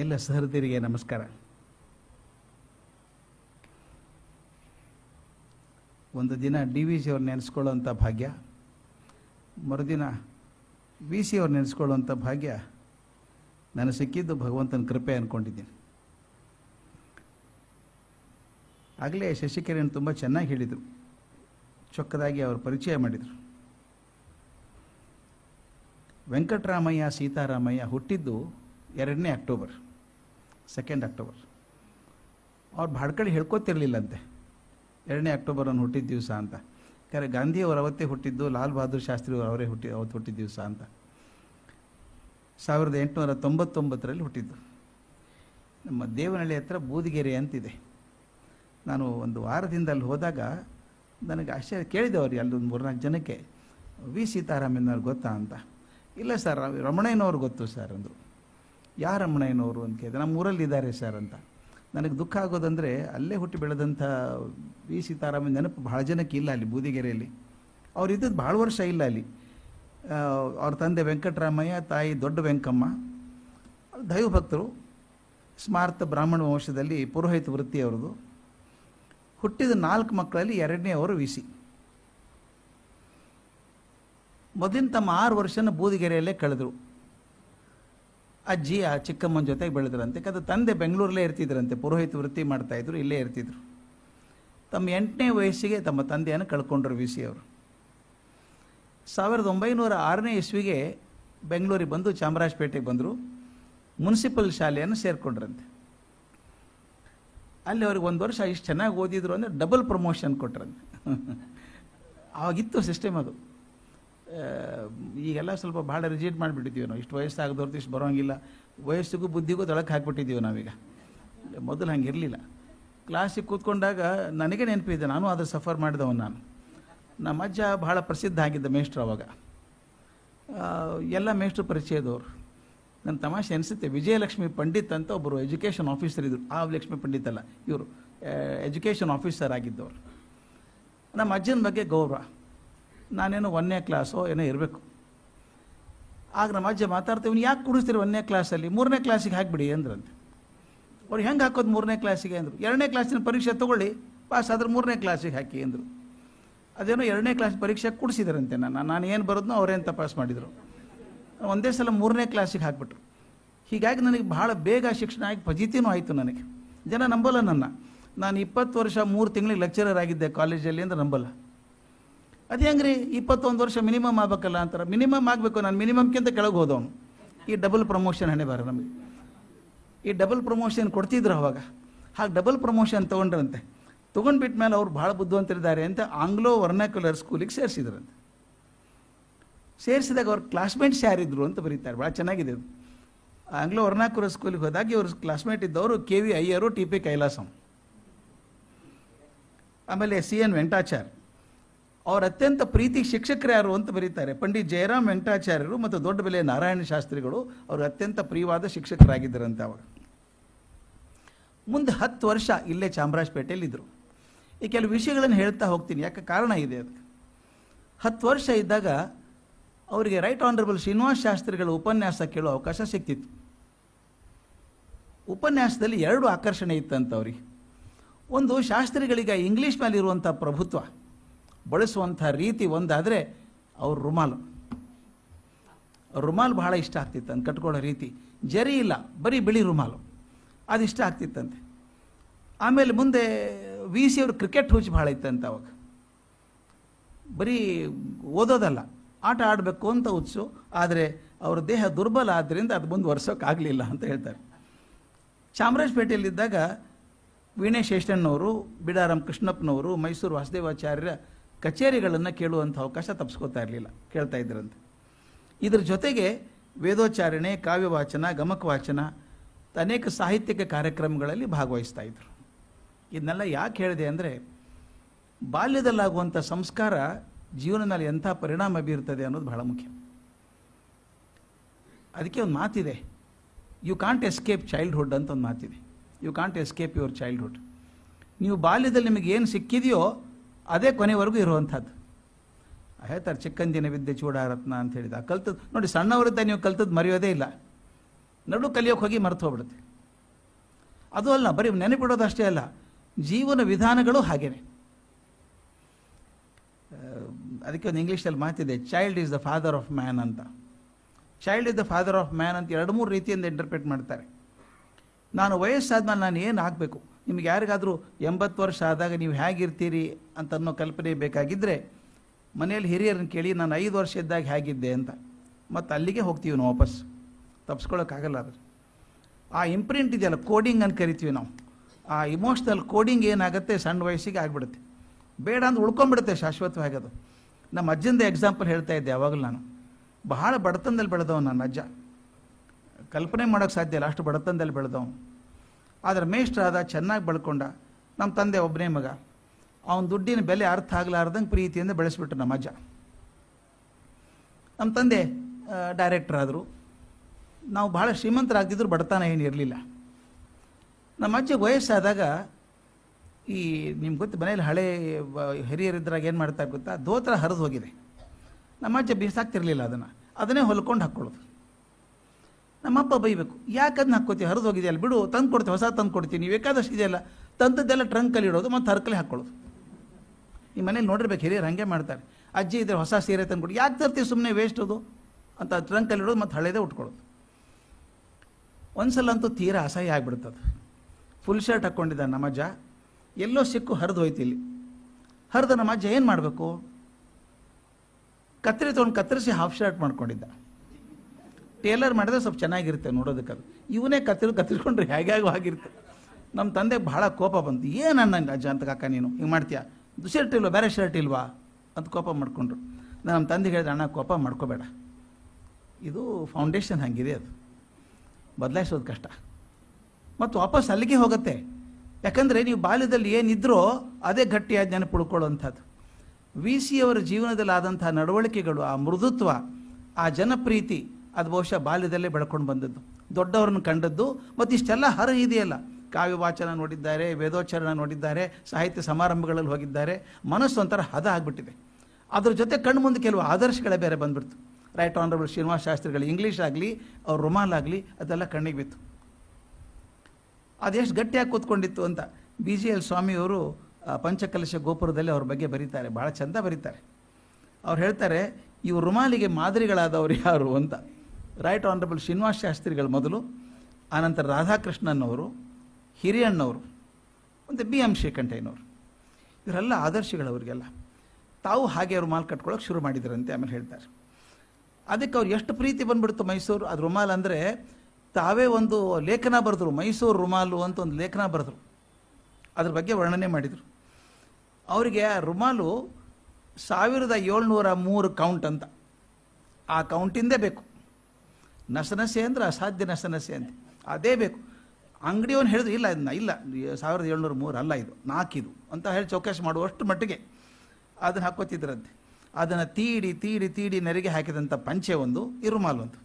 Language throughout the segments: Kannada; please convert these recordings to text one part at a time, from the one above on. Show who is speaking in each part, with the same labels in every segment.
Speaker 1: ಎಲ್ಲ ಸಹೃದಯರಿಗೆ ನಮಸ್ಕಾರ. ಒಂದು ದಿನ ಡಿ ವಿ ಸಿ ಅವ್ರು ನೆನೆಸ್ಕೊಳ್ಳೋವಂಥ ಭಾಗ್ಯ, ಮರುದಿನ ವಿ ಸಿ ಅವ್ರು ನೆನೆಸ್ಕೊಳ್ಳೋಂಥ ಭಾಗ್ಯ ನನಗೆ ಸಿಕ್ಕಿದ್ದು ಭಗವಂತನ ಕೃಪೆ ಅಂದ್ಕೊಂಡಿದ್ದೀನಿ ಆಗಲೇ ಶಶಿಕಿರಣ್ ತುಂಬ ಚೆನ್ನಾಗಿ ಹೇಳಿದರು, ಚೊಕ್ಕದಾಗಿ ಅವರು ಪರಿಚಯ ಮಾಡಿದರು. ವೆಂಕಟರಾಮಯ್ಯ, ಸೀತಾರಾಮಯ್ಯ ಹುಟ್ಟಿದ್ದು ಎರಡನೇ ಅಕ್ಟೋಬರ್. ಸೆಕೆಂಡ್ ಅಕ್ಟೋಬರ್ ಅವ್ರು ಭಾಡ್ಕಳಿ ಹೇಳ್ಕೊತಿರ್ಲಿಲ್ಲಂತೆ. ಎರಡನೇ ಅಕ್ಟೋಬರ್ ಅವ್ನು ಹುಟ್ಟಿದ ದಿವಸ ಅಂತ. ಯಾಕಂದರೆ ಗಾಂಧಿಯವರು ಅವತ್ತೇ ಹುಟ್ಟಿದ್ದು, ಲಾಲ್ ಬಹದ್ದೂರ್ ಶಾಸ್ತ್ರಿ ಅವರು ಅವರೇ ಹುಟ್ಟಿ, ಅವತ್ತು ಹುಟ್ಟಿದ ದಿವಸ ಅಂತ. ಸಾವಿರದ ಎಂಟುನೂರ ತೊಂಬತ್ತೊಂಬತ್ತರಲ್ಲಿ ಹುಟ್ಟಿದ್ದು. ನಮ್ಮ ದೇವನಹಳ್ಳಿ ಹತ್ರ ಬೂದಿಗೆರೆ ಅಂತಿದೆ. ನಾನು ಒಂದು ವಾರದಿಂದ ಅಲ್ಲಿ ಹೋದಾಗ ನನಗೆ ಆಶ್ಚರ್ಯ, ಕೇಳಿದೆ ಅವ್ರಿಗೆ ಅಲ್ಲಿ ಒಂದು ಮೂರ್ನಾಲ್ಕು ಜನಕ್ಕೆ, ವಿ. ಸೀತಾರಾಮಯ್ಯನವ್ರು ಗೊತ್ತಾ ಅಂತ. ಇಲ್ಲ ಸರ್, ರಮಣಯ್ಯನವ್ರು ಗೊತ್ತು ಸರ್ ಅಂದರು. ಯಾರು ರಮಣಯ್ಯನವರು ಅಂತ ಕೇಳಿದೆ. ನಮ್ಮ ಊರಲ್ಲಿ ಇದ್ದಾರೆ ಸರ್ ಅಂತ. ನನಗೆ ದುಃಖ ಆಗೋದಂದರೆ ಅಲ್ಲೇ ಹುಟ್ಟಿ ಬೆಳೆದಂಥ ವಿ. ಸೀತಾರಾಮನ್ ನೆನಪು ಭಾಳ ಜನಕ್ಕೆ ಇಲ್ಲ ಅಲ್ಲಿ ಬೂದಿಗೆರೆಯಲ್ಲಿ. ಅವ್ರು ಇದ್ದದ್ದು ಭಾಳ ವರ್ಷ ಇಲ್ಲ ಅಲ್ಲಿ. ಅವ್ರ ತಂದೆ ವೆಂಕಟರಾಮಯ್ಯ, ತಾಯಿ ದೊಡ್ಡ ವೆಂಕಮ್ಮ. ದೈವ ಭಕ್ತರು ಸ್ಮಾರ್ತ ಬ್ರಾಹ್ಮಣ ವಂಶದಲ್ಲಿ ಪುರೋಹಿತ ವೃತ್ತಿ ಅವ್ರದ್ದು. ಹುಟ್ಟಿದ ನಾಲ್ಕು ಮಕ್ಕಳಲ್ಲಿ ಎರಡನೇ ಅವರು ವಿ. ಸಿ. ಮೊದಲಿನ ತಮ್ಮ ಆರು ವರ್ಷನ ಬೂದಿಗೆರೆಯಲ್ಲೇ ಕಳೆದರು. ಅಜ್ಜಿ ಆ ಚಿಕ್ಕಮ್ಮನ ಜೊತೆಗೆ ಬೆಳೆದ್ರಂತೆ. ಯಾಕಂದ್ರೆ ತಂದೆ ಬೆಂಗಳೂರಲ್ಲೇ ಇರ್ತಿದ್ರಂತೆ. ಪುರೋಹಿತ ವೃತ್ತಿ ಮಾಡ್ತಾಯಿದ್ರು ಇಲ್ಲೇ ಇರ್ತಿದ್ರು. ತಮ್ಮ ಎಂಟನೇ ವಯಸ್ಸಿಗೆ ತಮ್ಮ ತಂದೆಯನ್ನು ಕಳ್ಕೊಂಡ್ರು ವಿ ಸಿ ಅವರು. ಸಾವಿರದ ಒಂಬೈನೂರ ಆರನೇ ಇಸ್ವಿಗೆ ಬೆಂಗಳೂರಿಗೆ ಬಂದು ಚಾಮರಾಜಪೇಟೆಗೆ ಬಂದರು. ಮುನ್ಸಿಪಲ್ ಶಾಲೆಯನ್ನು ಸೇರಿಕೊಂಡ್ರಂತೆ. ಅಲ್ಲಿ ಅವ್ರಿಗೆ ಒಂದು ವರ್ಷ ಇಷ್ಟು ಚೆನ್ನಾಗಿ ಓದಿದ್ರು ಅಂದರೆ ಡಬಲ್ ಪ್ರಮೋಷನ್ ಕೊಟ್ರಂತೆ. ಆವಾಗಿತ್ತು ಸಿಸ್ಟಮ್ ಅದು. ಈಗೆಲ್ಲ ಸ್ವಲ್ಪ ಭಾಳ ರಿಜಿಟ್ ಮಾಡಿಬಿಟ್ಟಿದ್ದೀವಿ ನಾವು ಇಷ್ಟು ವಯಸ್ಸಾಗದವ್ರದ್ದು ಇಷ್ಟು ಬರೋಂಗಿಲ್ಲ. ವಯಸ್ಸಿಗೂ ಬುದ್ಧಿಗೂ ತೊಳಕ್ಕೆ ಹಾಕ್ಬಿಟ್ಟಿದ್ದೀವಿ ನಾವೀಗ. ಮೊದಲು ಹಂಗೆ ಇರಲಿಲ್ಲ ಕ್ಲಾಸಿಗೆ ಕೂತ್ಕೊಂಡಾಗ ನನಗೆ ನೆನಪಿದೆ, ನಾನು ಅದು ಸಫರ್ ಮಾಡಿದವನು ನಾನು. ನಮ್ಮ ಅಜ್ಜ ಭಾಳ ಪ್ರಸಿದ್ಧ ಆಗಿದ್ದ ಮೇಷ್ಟ್ರು ಅವಾಗ. ಎಲ್ಲ ಮೇಷ್ಟ್ರು ಪರಿಚಯದವರು. ನನ್ನ ತಮಾಷೆ ಅನಿಸುತ್ತೆ, ವಿಜಯಲಕ್ಷ್ಮಿ ಪಂಡಿತ್ ಅಂತ ಒಬ್ಬರು ಎಜುಕೇಷನ್ ಆಫೀಸರ್ ಇದ್ದರು ಆ ಲಕ್ಷ್ಮಿ ಪಂಡಿತ್ ಅಲ್ಲ, ಇವರು, ಎಜುಕೇಷನ್ ಆಫೀಸರ್ ಆಗಿದ್ದವರು. ನಮ್ಮ ಅಜ್ಜನ ಬಗ್ಗೆ ಗೌರವ. ನಾನೇನೋ ಒಂದನೇ ಕ್ಲಾಸೋ ಏನೋ ಇರಬೇಕು. ಆಗ ನಮ್ಮ ಅಜ್ಜ ಮಾತಾಡ್ತೀವಿ ಯಾಕೆ ಕುಡಿಸ್ತೀರಿ ಒಂದನೇ ಕ್ಲಾಸಲ್ಲಿ ಮೂರನೇ ಕ್ಲಾಸಿಗೆ ಹಾಕಿಬಿಡಿ, ಅಂದ್ರಂತೆ. ಅವ್ರು ಹೆಂಗೆ ಹಾಕೋದು ಮೂರನೇ ಕ್ಲಾಸಿಗೆ ಅಂದರು. ಎರಡನೇ ಕ್ಲಾಸಿನ ಪರೀಕ್ಷೆ ತೊಗೊಳ್ಳಿ, ಪಾಸ್ ಆದ್ರೆ ಮೂರನೇ ಕ್ಲಾಸಿಗೆ ಹಾಕಿ ಅಂದರು. ಅದೇನೋ ಎರಡನೇ ಕ್ಲಾಸ್ ಪರೀಕ್ಷೆ ಕೊಡಿಸಿದ್ರಂತೆ ನಾನು ನಾನು ಏನು ಬರೋದ್ನೋ ಅವ್ರೇನು ತಪಾಸ್ ಮಾಡಿದರು. ಒಂದೇ ಸಲ ಮೂರನೇ ಕ್ಲಾಸಿಗೆ ಹಾಕ್ಬಿಟ್ರು. ಹೀಗಾಗಿ ನನಗೆ ಭಾಳ ಬೇಗ ಶಿಕ್ಷಣ ಆಗಿ ಫಜೀತಿನೂ ಆಯಿತು ನನಗೆ. ಜನ ನಂಬಲ್ಲ ನನ್ನ. ನಾನು ಇಪ್ಪತ್ತು ವರ್ಷ ಮೂರು ತಿಂಗಳಿಗೆ ಲೆಕ್ಚರರ್ ಆಗಿದ್ದೆ ಕಾಲೇಜಲ್ಲಿ ಅಂದ್ರೆ ನಂಬಲ್ಲ. ಅದು ಹೆಂಗ್ರಿ, ಇಪ್ಪತ್ತೊಂದು ವರ್ಷ ಮಿನಿಮಮ್ ಆಗ್ಬೇಕಲ್ಲ ಅಂತಾರೆ. ಮಿನಿಮಮ್ ಆಗಬೇಕು, ನಾನು ಮಿನಿಮಮ್ಗಿಂತ ಕೆಳಗೆ ಹೋದವನು. ಈ ಡಬಲ್ ಪ್ರಮೋಷನ್ ಹಣೆ ಬಾರ ನಮಗೆ. ಈ ಡಬಲ್ ಪ್ರಮೋಷನ್ ಕೊಡ್ತಿದ್ರು ಅವಾಗ. ಹಾಗೆ ಡಬಲ್ ಪ್ರಮೋಷನ್ ತೊಗೊಂಡ್ರಂತೆ. ತೊಗೊಂಡ್ಬಿಟ್ಟ ಮೇಲೆ ಅವ್ರು ಭಾಳ ಬುದ್ಧಿವಂತರಿದ್ದಾರೆ ಅಂತ ಆಂಗ್ಲೋ ವರ್ನಾಕ್ಯುಲರ್ ಸ್ಕೂಲಿಗೆ ಸೇರಿಸಿದ್ರಂತೆ. ಸೇರಿಸಿದಾಗ ಅವ್ರ ಕ್ಲಾಸ್ಮೇಟ್ಸ್ ಯಾರಿದ್ರು ಅಂತ ಬರೀತಾರೆ. ಭಾಳ ಚೆನ್ನಾಗಿದೆ ಅದು. ಆಂಗ್ಲೋ ವರ್ನಾಕ್ಯುಲರ್ ಸ್ಕೂಲಿಗೆ ಹೋದಾಗ ಇವ್ರ ಕ್ಲಾಸ್ಮೇಟ್ ಇದ್ದವರು ಕೆ ವಿ ಅಯ್ಯರು, ಟಿ ಪಿ ಕೈಲಾಸಂ. ಆಮೇಲೆ ಸಿ ಎನ್ ವೆಂಕಟಾಚಾರ್. ಅವ್ರ ಅತ್ಯಂತ ಪ್ರೀತಿ ಶಿಕ್ಷಕರು ಯಾರು ಅಂತ ಬರೀತಾರೆ. ಪಂಡಿತ್ ಜಯರಾಮ್ ವೆಂಕಟಾಚಾರ್ಯರು ಮತ್ತು ದೊಡ್ಡ ಬೆಲೆ ನಾರಾಯಣ ಶಾಸ್ತ್ರಿಗಳು ಅವರು ಅತ್ಯಂತ ಪ್ರಿಯವಾದ ಶಿಕ್ಷಕರಾಗಿದ್ದರಂತೆ ಅವಾಗ. ಮುಂದೆ ಹತ್ತು ವರ್ಷ ಇಲ್ಲೇ ಚಾಮರಾಜಪೇಟೆಯಲ್ಲಿ ಇದ್ದರು ಈ ಕೆಲವು ವಿಷಯಗಳನ್ನು ಹೇಳ್ತಾ ಹೋಗ್ತೀನಿ. ಯಾಕೆ ಕಾರಣ ಇದೆ ಅದಕ್ಕೆ. ಹತ್ತು ವರ್ಷ ಇದ್ದಾಗ ಅವರಿಗೆ ರೈಟ್ ಆನರಬಲ್ ಶ್ರೀನಿವಾಸ ಶಾಸ್ತ್ರಿಗಳ ಉಪನ್ಯಾಸ ಕೇಳೋ ಅವಕಾಶ ಸಿಕ್ತಿತ್ತು. ಉಪನ್ಯಾಸದಲ್ಲಿ ಎರಡು ಆಕರ್ಷಣೆ ಇತ್ತಂತ ಅವ್ರಿಗೆ ಒಂದು ಶಾಸ್ತ್ರಿಗಳಿಗೆ ಇಂಗ್ಲೀಷ್ ಮೇಲೆ ಇರುವಂಥ ಪ್ರಭುತ್ವ. ಬಳಸುವಂಥ ರೀತಿ ಒಂದಾದರೆ ಅವ್ರ ರುಮಾಲು. ರುಮಾಲು ಬಹಳ ಇಷ್ಟ ಆಗ್ತಿತ್ತಂತೆ ಕಟ್ಕೊಳ್ಳೋ ರೀತಿ. ಜರಿ ಇಲ್ಲ, ಬರೀ ಬಿಳಿ ರುಮಾಲು. ಅದು ಇಷ್ಟ ಆಗ್ತಿತ್ತಂತೆ. ಆಮೇಲೆ ಮುಂದೆ ವಿ ಸಿ ಅವ್ರ ಕ್ರಿಕೆಟ್ ಹುಚ್ಚು ಭಾಳ ಇತ್ತಂತೆ ಅವಾಗ. ಬರೀ ಓದೋದಲ್ಲ, ಆಟ ಆಡಬೇಕು ಅಂತ ಹುಚ್ಚು, ಆದರೆ ಅವ್ರ ದೇಹ ದುರ್ಬಲ ಆದ್ದರಿಂದ ಅದು ಮುಂದುವರ್ಸೋಕ್ಕಾಗಲಿಲ್ಲ ಅಂತ ಹೇಳ್ತಾರೆ. ಚಾಮರಾಜಪೇಟೆಯಲ್ಲಿದ್ದಾಗ ವೀಣೆ ಶೇಷಣ್ಣವರು ಬಿಡಾರಾಮ್ ಕೃಷ್ಣಪ್ಪನವರು, ಮೈಸೂರು ವಾಸುದೇವಾಚಾರ್ಯರ ಕಚೇರಿಗಳನ್ನು ಕೇಳುವಂಥ ಅವಕಾಶ ತಪ್ಪಿಸ್ಕೋತಾ ಇರಲಿಲ್ಲ, ಕೇಳ್ತಾ ಇದ್ರಂತೆ. ಇದರ ಜೊತೆಗೆ ವೇದೋಚ್ಚಾರಣೆ, ಕಾವ್ಯವಾಚನ ಗಮಕ ವಾಚನ ಅನೇಕ ಸಾಹಿತ್ಯಿಕ ಕಾರ್ಯಕ್ರಮಗಳಲ್ಲಿ ಭಾಗವಹಿಸ್ತಾ ಇದ್ರು. ಇದನ್ನೆಲ್ಲ ಯಾಕೆ ಹೇಳಿದೆ ಅಂದರೆ ಬಾಲ್ಯದಲ್ಲಾಗುವಂಥ ಸಂಸ್ಕಾರ ಜೀವನದಲ್ಲಿ ಎಂಥ ಪರಿಣಾಮ ಬೀರ್ತದೆ ಅನ್ನೋದು ಬಹಳ ಮುಖ್ಯ. ಅದಕ್ಕೆ ಒಂದು ಮಾತಿದೆ ಯು ಕಾಂಟ್ ಎಸ್ಕೇಪ್ ಚೈಲ್ಡ್ಹುಡ್ ಅಂತ ಒಂದು ಮಾತಿದೆ. You can't escape your childhood ನೀವು ಬಾಲ್ಯದಲ್ಲಿ ನಿಮಗೆ ಏನು ಸಿಕ್ಕಿದೆಯೋ ಅದೇ ಕೊನೆವರೆಗೂ ಇರುವಂಥದ್ದು. ಹೇಳ್ತಾರೆ ಚಿಕ್ಕಂದಿನ ವಿದ್ಯೆ ಚೂಡಾರತ್ನ ಅಂತ ಹೇಳಿದ. ಕಲ್ತದ್ದು, ನೋಡಿ, ಸಣ್ಣವರಿದ್ದ ನೀವು ಕಲ್ತದ್ದು ಮರೆಯೋದೇ ಇಲ್ಲ. ನಡು ಕಲಿಯೋಕೆ ಹೋಗಿ ಮರೆತು ಹೋಗ್ಬಿಡುತ್ತೆ. ಅದು ಅಲ್ಲ, ಬರೀ ನೆನಪಿಡೋದು ಅಷ್ಟೇ ಅಲ್ಲ, ಜೀವನ ವಿಧಾನಗಳು ಹಾಗೇನೆ. ಅದಕ್ಕೆ ಒಂದು ಇಂಗ್ಲೀಷಲ್ಲಿ ಮಾತಿದೆ child is the father of man ಅಂತ. Child is the father of man ಅಂತ ಎರಡು ಮೂರು ರೀತಿಯಿಂದ ಇಂಟರ್ಪ್ರಿಟ್ ಮಾಡ್ತಾರೆ. ನಾನು ವಯಸ್ಸಾದ್ಮೇಲೆ ನಾನು ಏನು ಆಗಬೇಕು ನಿಮ್ಗೆ ಯಾರಿಗಾದರೂ ಎಂಬತ್ತು ವರ್ಷ ಆದಾಗ ನೀವು ಹೇಗಿರ್ತೀರಿ ಅಂತ ಅನ್ನೋ ಕಲ್ಪನೆ ಬೇಕಾಗಿದ್ದರೆ ಮನೆಯಲ್ಲಿ ಹಿರಿಯರನ್ನ ಕೇಳಿ, ನಾನು ಐದು ವರ್ಷ ಇದ್ದಾಗ ಹೇಗಿದ್ದೆ? ಅಂತ. ಮತ್ತು ಅಲ್ಲಿಗೆ ಹೋಗ್ತೀವಿ ನಾವು ವಾಪಸ್. ತಪ್ಸ್ಕೊಳ್ಳೋಕ್ಕಾಗಲ್ಲ ಅದು. ಆ ಇಂಪ್ರಿಂಟ್ ಇದೆಯಲ್ಲ ಕೋಡಿಂಗ್ ಅಂತ ಕರಿತೀವಿ ನಾವು. ಆ ಇಮೋಷ್ನಲ್ ಕೋಡಿಂಗ್ ಏನಾಗುತ್ತೆ ಸಣ್ಣ ವಯಸ್ಸಿಗೆ ಆಗಿಬಿಡುತ್ತೆ. ಬೇಡ ಅಂತ ಉಳ್ಕೊಂಬಿಡುತ್ತೆ ಶಾಶ್ವತವಾಗಿ ಅದು. ನಮ್ಮ ಅಜ್ಜಿಂದ ಎಕ್ಸಾಂಪಲ್ ಹೇಳ್ತಾ ಇದ್ದೆ ಯಾವಾಗಲೂ ನಾನು. ಬಹಳ ಬಡತನದಲ್ಲಿ ಬೆಳೆದವನು ನನ್ನ ಅಜ್ಜ. ಕಲ್ಪನೆ ಮಾಡೋಕ್ಕೆ ಸಾಧ್ಯ ಇಲ್ಲ, ಅಷ್ಟು ಬಡತನದಲ್ಲಿ ಬೆಳೆದವನು. ಆದರೆ ಮೇಷ್ಟ್ರಾದ ಚೆನ್ನಾಗಿ ಬೆಳ್ಕೊಂಡ. ನಮ್ಮ ತಂದೆ ಒಬ್ಬನೇ ಮಗ. ಅವನ ದುಡ್ಡಿನ ಬೆಲೆ ಅರ್ಥ ಆಗಲಾರ್ದಂಗೆ ಪ್ರೀತಿಯಿಂದ ಬೆಳೆಸ್ಬಿಟ್ರು ನಮ್ಮ ಅಜ್ಜ. ನಮ್ಮ ತಂದೆ ಡೈರೆಕ್ಟರ್ ಆದರು. ನಾವು ಭಾಳ ಶ್ರೀಮಂತರಾಗ್ತಿದ್ರು ಬಡತನ ಏನು ಇರಲಿಲ್ಲ. ನಮ್ಮ ಅಜ್ಜ ವಯಸ್ಸಾದಾಗ ಈ, ನಿಮ್ಗೆ ಗೊತ್ತು ಮನೇಲಿ ಹಳೆ ಹಿರಿಯರಿದ್ರಾಗ ಏನು ಮಾಡ್ತಾ ಗೊತ್ತಾ? ದೋತ್ರ ಹರಿದು ಹೋಗಿದೆ. ನಮ್ಮ ಅಜ್ಜ ಬೀಸಾಕ್ತಿರಲಿಲ್ಲ ಅದನ್ನು. ಅದನ್ನೇ ಹೊಲ್ಕೊಂಡು ಹಾಕ್ಕೊಳ್ಳೋದು ನಮ್ಮಪ್ಪ ಬೈಬೇಕು. ಯಾಕೆ ಅದನ್ನ ಹರಿದು ಹೋಗಿದೆಯಲ್ಲ ಬಿಡು, ತಂದು ಕೊಡ್ತೀವಿ ಹೊಸ ತಂದು ಕೊಡ್ತೀವಿ ನೀವು ಬೇಕಾದಷ್ಟು ಇದೆಯಲ್ಲ ತಂದದ್ದೆಲ್ಲ ಟ್ರಂಕಲ್ಲಿ ಇಡೋದು, ಮತ್ತು ಹರ್ಕಲ್ಲಿ ಹಾಕ್ಕೊಳ್ಳೋದು ನಿಮ್ಮ ಮನೇಲಿ ನೋಡಿರ್ಬೇಕು, ಹಿರಿಯರು ಹಾಗೆ ಮಾಡ್ತಾರೆ. ಅಜ್ಜಿ ಇದ್ರೆ ಹೊಸ ಸೀರೆ ತಂದು ಕೊಡಿ ಯಾಕೆ ತರ್ತೀವಿ ಸುಮ್ಮನೆ ವೇಸ್ಟ್ ಅದು? ಅಂತ ಟ್ರಂಕಲ್ಲಿ ಇಡೋದು, ಮತ್ತು ಹಳೇದೇ ಉಟ್ಕೊಳ್ಳೋದು. ಒಂದ್ಸಲ ಅಂತೂ ತೀರಾ ಅಸಹ್ಯ ಆಗಿಬಿಡ್ತದೆ. ಫುಲ್ ಶರ್ಟ್ ಹಾಕ್ಕೊಂಡಿದ್ದ ನಮ್ಮಜ್ಜ ಎಲ್ಲೋ ಸಿಕ್ಕು, ಹರಿದು ಹೋಯ್ತು ಇಲ್ಲಿ. ಹರಿದ ನಮ್ಮಜ್ಜ ಏನು ಮಾಡಬೇಕು? ಕತ್ತರಿ ತೊಗೊಂಡು ಕತ್ತರಿಸಿ ಹಾಫ್ ಶರ್ಟ್ ಮಾಡ್ಕೊಂಡಿದ್ದ. ಟೇಲರ್ ಮಾಡಿದ್ರೆ ಸ್ವಲ್ಪ ಚೆನ್ನಾಗಿರುತ್ತೆ ನೋಡೋದಕ್ಕೆ ಅದು. ಇವನೇ ಕತ್ತಿರ್ ಕತ್ತಿರ್ಕೊಂಡ್ರೆ ಹೇಗಾಗೂ ಆಗಿರುತ್ತೆ ನಮ್ಮ ತಂದೆ ಬಹಳ ಕೋಪ ಬಂತು. ಏನು ಅನ್ನಂಗೆ ಅಜ್ಜ ಅಂತ ಕಾಕ ನೀನು? ಹಿಂಗೆ ಮಾಡ್ತೀಯಾ? ಶರ್ಟ್ ಇಲ್ವಾ? ಬೇರೆ ಶರ್ಟ್ ಇಲ್ವಾ? ಅಂತ ಕೋಪ ಮಾಡಿಕೊಂಡ್ರು. ನಾನು ನಮ್ಮ ತಂದೆ ಹೇಳಿದ್ರೆ ಅಣ್ಣ, ಕೋಪ ಮಾಡ್ಕೋಬೇಡ. ಇದು ಫೌಂಡೇಶನ್ ಹಂಗಿದೆ ಅದು. ಬದಲಾಯಿಸೋದು ಕಷ್ಟ. ಮತ್ತು ವಾಪಸ್ ಅಲ್ಲಿಗೆ ಹೋಗುತ್ತೆ. ಯಾಕಂದರೆ ನೀವು ಬಾಲ್ಯದಲ್ಲಿ ಏನಿದ್ರೋ ಅದೇ ಗಟ್ಟಿಯಾದ ನೆನಪು ಉಳ್ಕೊಳ್ಳೋವಂಥದ್ದು ವಿ ಸಿಯವರ ಜೀವನದಲ್ಲಿ ಆದಂತಹ ನಡವಳಿಕೆಗಳು, ಆ ಮೃದುತ್ವ, ಆ ಜನಪ್ರೀತಿ ಅದು ಬಹುಶಃ ಬಾಲ್ಯದಲ್ಲೇ ಬೆಳ್ಕೊಂಡು ಬಂದದ್ದು. ದೊಡ್ಡವರನ್ನು ಕಂಡದ್ದು, ಮತ್ತು ಇಷ್ಟೆಲ್ಲ ಹರ ಇದೆಯಲ್ಲ. ಕಾವ್ಯ ವಾಚನ ನೋಡಿದ್ದಾರೆ ವೇದೋಚ್ಚಾರಣ ನೋಡಿದ್ದಾರೆ, ಸಾಹಿತ್ಯ ಸಮಾರಂಭಗಳಲ್ಲಿ ಹೋಗಿದ್ದಾರೆ. ಮನಸ್ಸು ಒಂಥರ ಹದ ಆಗಿಬಿಟ್ಟಿದೆ. ಅದ್ರ ಜೊತೆ ಕಣ್ಣು ಮುಂದೆ ಕೆಲವು ಆದರ್ಶಗಳೇ ಬೇರೆ ಬಂದ್ಬಿಡ್ತು. ರೈಟ್ ಆನರಬಲ್ ಶ್ರೀನಿವಾಸ ಶಾಸ್ತ್ರಿಗಳು ಇಂಗ್ಲೀಷ್ ಆಗಲಿ, ಅವ್ರ ರುಮಾಲ್ ಆಗಲಿ, ಅದೆಲ್ಲ ಕಣ್ಣಿಗೆ ಬಿತ್ತು. ಅದೆಷ್ಟು ಗಟ್ಟಿಯಾಗಿ ಕೂತ್ಕೊಂಡಿತ್ತು ಅಂತ ಬಿ ಜಿ ಎಲ್ ಸ್ವಾಮಿಯವರು ಪಂಚಕಲಶ ಗೋಪುರದಲ್ಲಿ ಅವ್ರ ಬಗ್ಗೆ ಬರೀತಾರೆ. ಭಾಳ ಚಂದ ಬರೀತಾರೆ. ಅವ್ರು ಹೇಳ್ತಾರೆ ಇವು ರುಮಾಲಿಗೆ ಮಾದರಿಗಳಾದವರು ಯಾರು ಅಂತ. ರೈಟ್ ಆನರಬಲ್ ಶ್ರೀನಿವಾಸ ಶಾಸ್ತ್ರಿಗಳು ಮೊದಲು, ಆನಂತರ ರಾಧಾಕೃಷ್ಣನ್ ಅವರು ಹಿರಿಯಣ್ಣವರು, ಮತ್ತು ಬಿ ಎಂ ಶ್ರೀಕಂಠಯ್ಯನವರು ಇವರೆಲ್ಲ ಆದರ್ಶಗಳು ಅವರಿಗೆಲ್ಲ. ತಾವು ಹಾಗೆ ಅವರು ಮಾಲ್ ಕಟ್ಕೊಳ್ಳೋಕೆ ಶುರು ಮಾಡಿದ್ರಂತೆ ಆಮೇಲೆ ಹೇಳ್ತಾರೆ. ಅದಕ್ಕೆ ಅವ್ರು ಎಷ್ಟು ಪ್ರೀತಿ ಬಂದ್ಬಿಡ್ತು ಮೈಸೂರು. ಅದು ರುಮಾಲ್ ಅಂದರೆ ತಾವೇ ಒಂದು ಲೇಖನ ಬರೆದ್ರು, ಮೈಸೂರು ರುಮಾಲು ಅಂತ ಒಂದು ಲೇಖನ ಬರೆದ್ರು. ಅದ್ರ ಬಗ್ಗೆ ವರ್ಣನೆ ಮಾಡಿದರು. ಅವರಿಗೆ ಆ ರುಮಾಲು ಸಾವಿರದ ಏಳ್ನೂರ ಮೂರು ಕೌಂಟ್ ಅಂತ. ಆ ಕೌಂಟಿಂದೇ ಬೇಕು. ನಸನಸೆ ಅಂದ್ರೆ ಅಸಾಧ್ಯ ನಸನಸೆ ಅಂತ. ಅದೇ ಬೇಕು. ಅಂಗಡಿಯವನು ಹೇಳಿದ್ರು, ಇಲ್ಲ ಇದನ್ನ ಇಲ್ಲ ಸಾವಿರದ ಏಳ್ನೂರ ಮೂರು ಅಲ್ಲ ಇದು ನಾಲ್ಕಿದು ಅಂತ ಹೇಳಿ ಚೌಕಾಶ್ ಮಾಡುವಷ್ಟು ಮಟ್ಟಿಗೆ ಅದನ್ನು ಹಾಕೋತಿದ್ರಂತೆ ಅದನ್ನು ತೀಡಿ ತೀಡಿ ತೀಡಿ ನೆರಿಗೆ ಹಾಕಿದಂಥ ಪಂಚೆ ಒಂದು, ಇರುಮಾಲ್ ರುಮಾಲ್ ಒಂದು.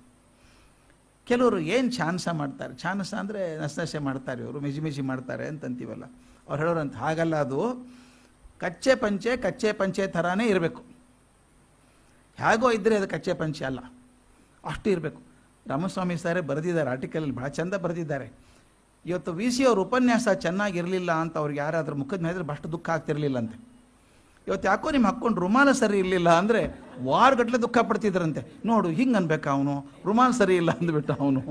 Speaker 1: ಕೆಲವರು ಏನು ಚಾನ್ಸ ಮಾಡ್ತಾರೆ? ಚಾನ್ಸ ಅಂದರೆ ನಸನಸೆ ಮಾಡ್ತಾರೆ ಇವರು, ಮಿಜಿ ಮಿಜಿ ಮಾಡ್ತಾರೆ ಅಂತಂತೀವಲ್ಲ. ಅವ್ರು ಹೇಳೋರಂತ ಹಾಗಲ್ಲ ಅದು. ಕಚ್ಚೆ ಪಂಚೆ ಕಚ್ಚೆ ಪಂಚೆ ಥರಾನೇ ಇರಬೇಕು. ಹೇಗೋ ಇದ್ದರೆ ಅದು ಕಚ್ಚೆ ಪಂಚೆ ಅಲ್ಲ. ಅಷ್ಟು ಇರಬೇಕು. ರಾಮಸ್ವಾಮಿ ಸಾರೇ ಬರೆದಿದ್ದಾರೆ ಆರ್ಟಿಕಲಲ್ಲಿ ಭಾಳ ಚಂದ ಬರೆದಿದ್ದಾರೆ. ಇವತ್ತು ವಿ ಸಿ ಅವ್ರ ಉಪನ್ಯಾಸ ಚೆನ್ನಾಗಿರಲಿಲ್ಲ ಅಂತ ಅವ್ರಿಗೆ ಯಾರಾದ್ರೂ ಮುಖದ ಮೇಲೆ ಅಷ್ಟು ದುಃಖ ಆಗ್ತಿರಲಿಲ್ಲಂತೆ. ಇವತ್ತು ಯಾಕೋ ನಿಮ್ಮ ಹಾಕ್ಕೊಂಡು ರುಮಾಲ ಸರಿ ಇರಲಿಲ್ಲ ಅಂದರೆ ವಾರಗಟ್ಟಲೆ ದುಃಖ ಪಡ್ತಿದ್ರಂತೆ. ನೋಡು, ಹಿಂಗೆ ಅನ್ಬೇಕು ಅವನು? ರುಮಾಲ್ ಸರಿ ಇಲ್ಲ ಅಂದ್ಬಿಟ್ಟು ಅವನು.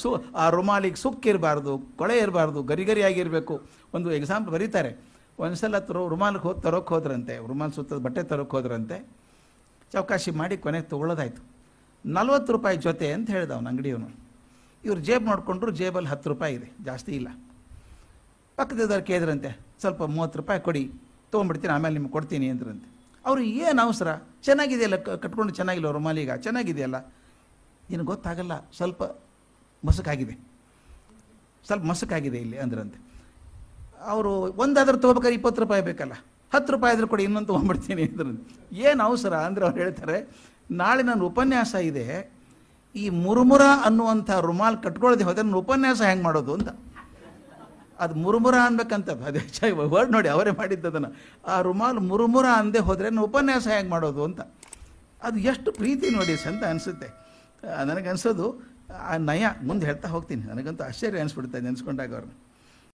Speaker 1: ಸು, ಆ ರುಮಾಲಿಗೆ ಸುಕ್ಕಿರಬಾರ್ದು ಕೊಳೆ ಇರಬಾರ್ದು ಗರಿ ಗರಿಯಾಗಿರಬೇಕು ಒಂದು ಎಕ್ಸಾಂಪಲ್ ಬರೀತಾರೆ. ಒಂದ್ಸಲ ತರೋ ರುಮಾಲಿಗೆ ಹೋಗಿ ತರೋಕೆ ಹೋದ್ರಂತೆ, ರುಮಾಲ್ ಸುತ್ತದ ಬಟ್ಟೆ ತರೋಕೆ ಹೋದ್ರಂತೆ. ಚೌಕಾಶಿ ಮಾಡಿ ಕೊನೆಗೆ ತೊಗೊಳ್ಳೋದಾಯ್ತು. ನಲ್ವತ್ತು ರೂಪಾಯಿ ಜೊತೆ ಅಂತ ಹೇಳಿದ ಅವನು ಅಂಗಡಿಯವನು. ಇವ್ರು ಜೇಬ್ ನೋಡಿಕೊಂಡ್ರು ಜೇಬಲ್ಲಿ ಹತ್ತು ರೂಪಾಯಿ ಇದೆ, ಜಾಸ್ತಿ ಇಲ್ಲ. ಪಕ್ಕದವ್ರು ಕೇಳಿದ್ರಂತೆ, ಸ್ವಲ್ಪ ಮೂವತ್ತು ರೂಪಾಯಿ ಕೊಡಿ, ತೊಗೊಂಡ್ಬಿಡ್ತೀನಿ, ಆಮೇಲೆ ನಿಮ್ಗೆ ಕೊಡ್ತೀನಿ ಅಂದ್ರಂತೆ. ಅವರು ಏನು ಅವಸರ? ಚೆನ್ನಾಗಿದೆಯಲ್ಲ ಕಟ್ಕೊಂಡು ಚೆನ್ನಾಗಿಲ್ಲ ರುಮಾಲಿಗ ಚೆನ್ನಾಗಿದೆಯಲ್ಲ ನಿನಗೆ ಗೊತ್ತಾಗಲ್ಲ, ಸ್ವಲ್ಪ ಮಸುಕಾಗಿದೆ. ಸ್ವಲ್ಪ ಮಸಕಾಗಿದೆ ಇಲ್ಲಿ ಅಂದ್ರಂತೆ. ಅವರು ಒಂದಾದ್ರೂ ತೊಗೋಬೇಕಾದ್ರೆ ಇಪ್ಪತ್ತು ರೂಪಾಯಿ ಬೇಕಲ್ಲ, ಹತ್ತು ರೂಪಾಯಿ ಆದರೂ ಕೊಡಿ, ಇನ್ನೊಂದು ತೊಗೊಂಡ್ಬಿಡ್ತೀನಿ ಅಂದ್ರಂತೆ. ಏನು ಅವಸರ? ಅಂದ್ರೆ ಅವ್ರು ಹೇಳ್ತಾರೆ ನಾಳೆ ನನ್ನ ಉಪನ್ಯಾಸ ಇದೆ. ಈ ಮುರುಮುರ ಅನ್ನುವಂಥ ರುಮಾಲ್ ಕಟ್ಕೊಳ್ಳದೆ ಹೋದ್ರೆ ನನ್ನ ಉಪನ್ಯಾಸ ಹೆಂಗೆ ಮಾಡೋದು ಅಂತ. ಅದು ಮುರುಮುರ ಅನ್ಬೇಕಂತ ಅದು. ವರ್ಡ್ ನೋಡಿ, ಅವರೇ ಮಾಡಿದ್ದು ಅದನ್ನು ಆ ರುಮಾಲ್ ಮುರುಮುರ ಅಂದೆ ಹೋದರೆ ನನ್ನ ಉಪನ್ಯಾಸ ಹೆಂಗೆ ಮಾಡೋದು ಅಂತ. ಅದು ಎಷ್ಟು ಪ್ರೀತಿ ನೋಡಿ ಅಂತ ಅನಿಸುತ್ತೆ. ನನಗನ್ಸೋದು, ಆ, ನಯ, ಮುಂದೆ ಹೇಳ್ತಾ ಹೋಗ್ತೀನಿ. ನನಗಂತೂ ಆಶ್ಚರ್ಯ ಅನಿಸ್ಬಿಡುತ್ತೆ ನೆನೆಸ್ಕೊಂಡಾಗ ಅವ್ರನ್ನ.